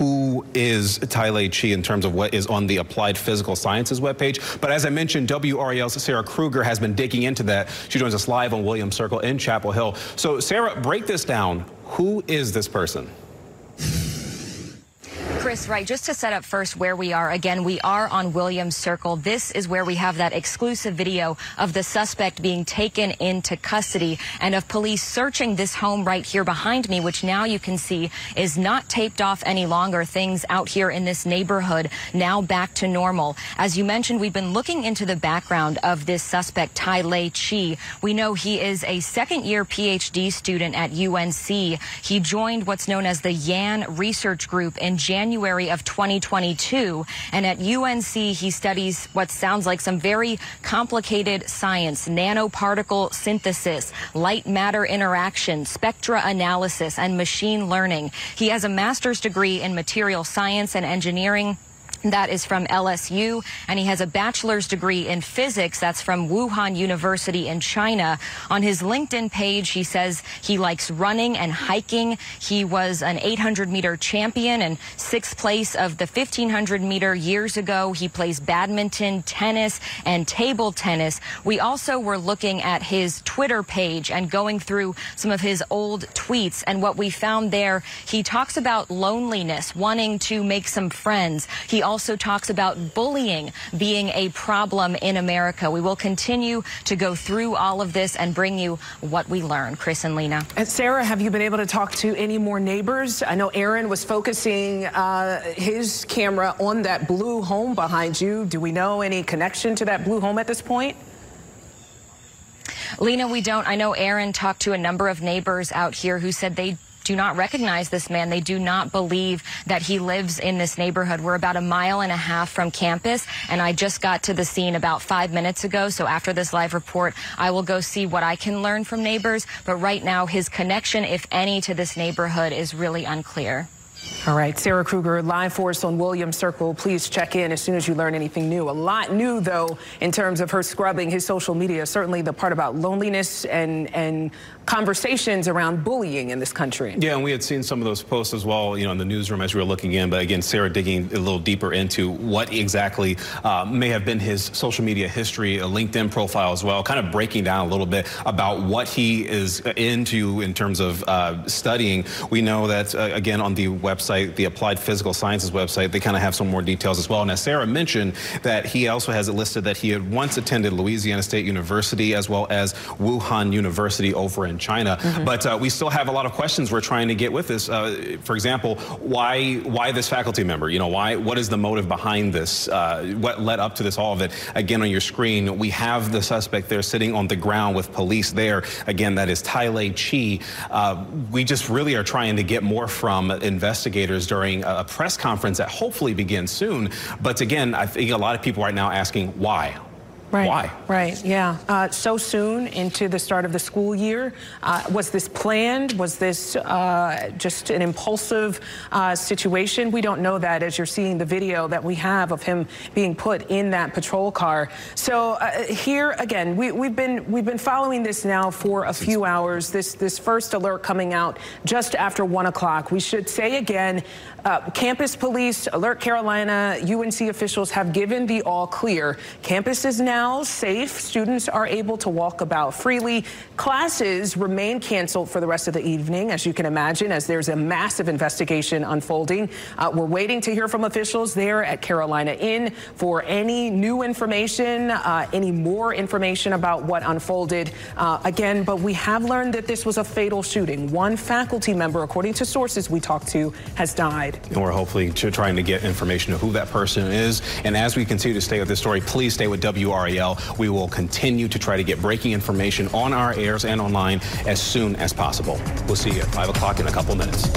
who is Tai Tailei Qi in terms of what is on the Applied Physical Sciences webpage. But as I mentioned, WRAL's Sarah Krueger has been digging into that. She joins us live on Williams Circle in Chapel Hill. So Sarah, break this down. Who is this person? Chris, right, just to set up first where we are, again, we are on Williams Circle. This is where we have that exclusive video of the suspect being taken into custody and of police searching this home right here behind me, which now you can see is not taped off any longer. Things out here in this neighborhood now back to normal. As you mentioned, we've been looking into the background of this suspect, Tailei Qi. We know he is a second year PhD student at UNC. He joined what's known as the Yan Research Group in January January of 2022. And at UNC, he studies what sounds like some very complicated science, nanoparticle synthesis, light matter interaction, spectra analysis, and machine learning. He has a master's degree in material science and engineering that is from LSU, and he has a bachelor's degree in physics. That's from Wuhan University in China. On his LinkedIn page, he says he likes running and hiking. He was an 800 meter champion and sixth place of the 1500 meter years ago. He plays badminton, tennis, and table tennis. We also were looking at his Twitter page and going through some of his old tweets. And what we found there, he talks about loneliness, wanting to make some friends. He also talks about bullying being a problem in America. We will continue to go through all of this and bring you what we learn. Chris and Lena. And Sarah, have you been able to talk to any more neighbors? I know Aaron was focusing uh, his camera on that blue home behind you. Do we know any connection to that blue home at this point? Lena, we don't. I know Aaron talked to a number of neighbors out here who said they do not recognize this man. They do not believe that he lives in this neighborhood. We're about a mile and a half from campus, and I just got to the scene about five minutes ago. So after this live report, I will go see what I can learn from neighbors. But right now, his connection, if any, to this neighborhood is really unclear. All right, Sarah Krueger, live for us on Williams Circle. Please check in as soon as you learn anything new. A lot new, though, in terms of her scrubbing his social media. Certainly the part about loneliness and, and conversations around bullying in this country. Yeah, and we had seen some of those posts as well, you know, in the newsroom as we were looking in. But again, Sarah digging a little deeper into what exactly uh, may have been his social media history, a LinkedIn profile as well, kind of breaking down a little bit about what he is into in terms of uh, studying. We know that, uh, again, on the website, the Applied Physical Sciences website, they kind of have some more details as well. And as Sarah mentioned, that he also has it listed that he had once attended Louisiana State University as well as Wuhan University over in China. Mm -hmm. But uh, we still have a lot of questions we're trying to get with this. Uh, for example, why why this faculty member? You know, why what is the motive behind this? Uh, what led up to this? All of it. Again, on your screen, we have the suspect there sitting on the ground with police there. Again, that is Tailei Qi. Uh, we just really are trying to get more from investigators during a press conference that hopefully begins soon. But again, I think a lot of people right now asking why. Right. Why? Right. Yeah. Uh, so soon into the start of the school year. Uh, was this planned? Was this uh, just an impulsive uh, situation? We don't know that as you're seeing the video that we have of him being put in that patrol car. So uh, here again, we, have been we've been following this now for a few hours. This this first alert coming out just after one o'clock. We should say again, uh, campus police, Alert Carolina, UNC officials have given the all clear. Campus is now now safe. Students are able to walk about freely. Classes remain canceled for the rest of the evening, as you can imagine, as there's a massive investigation unfolding. Uh, we're waiting to hear from officials there at Carolina Inn for any new information, uh, any more information about what unfolded. Uh, again, but we have learned that this was a fatal shooting. One faculty member, according to sources we talked to, has died. And we're hopefully trying to get information of who that person is. And as we continue to stay with this story, please stay with WRAL. We will continue to try to get breaking information on our airs and online as soon as possible. We'll see you at 5 o'clock in a couple minutes.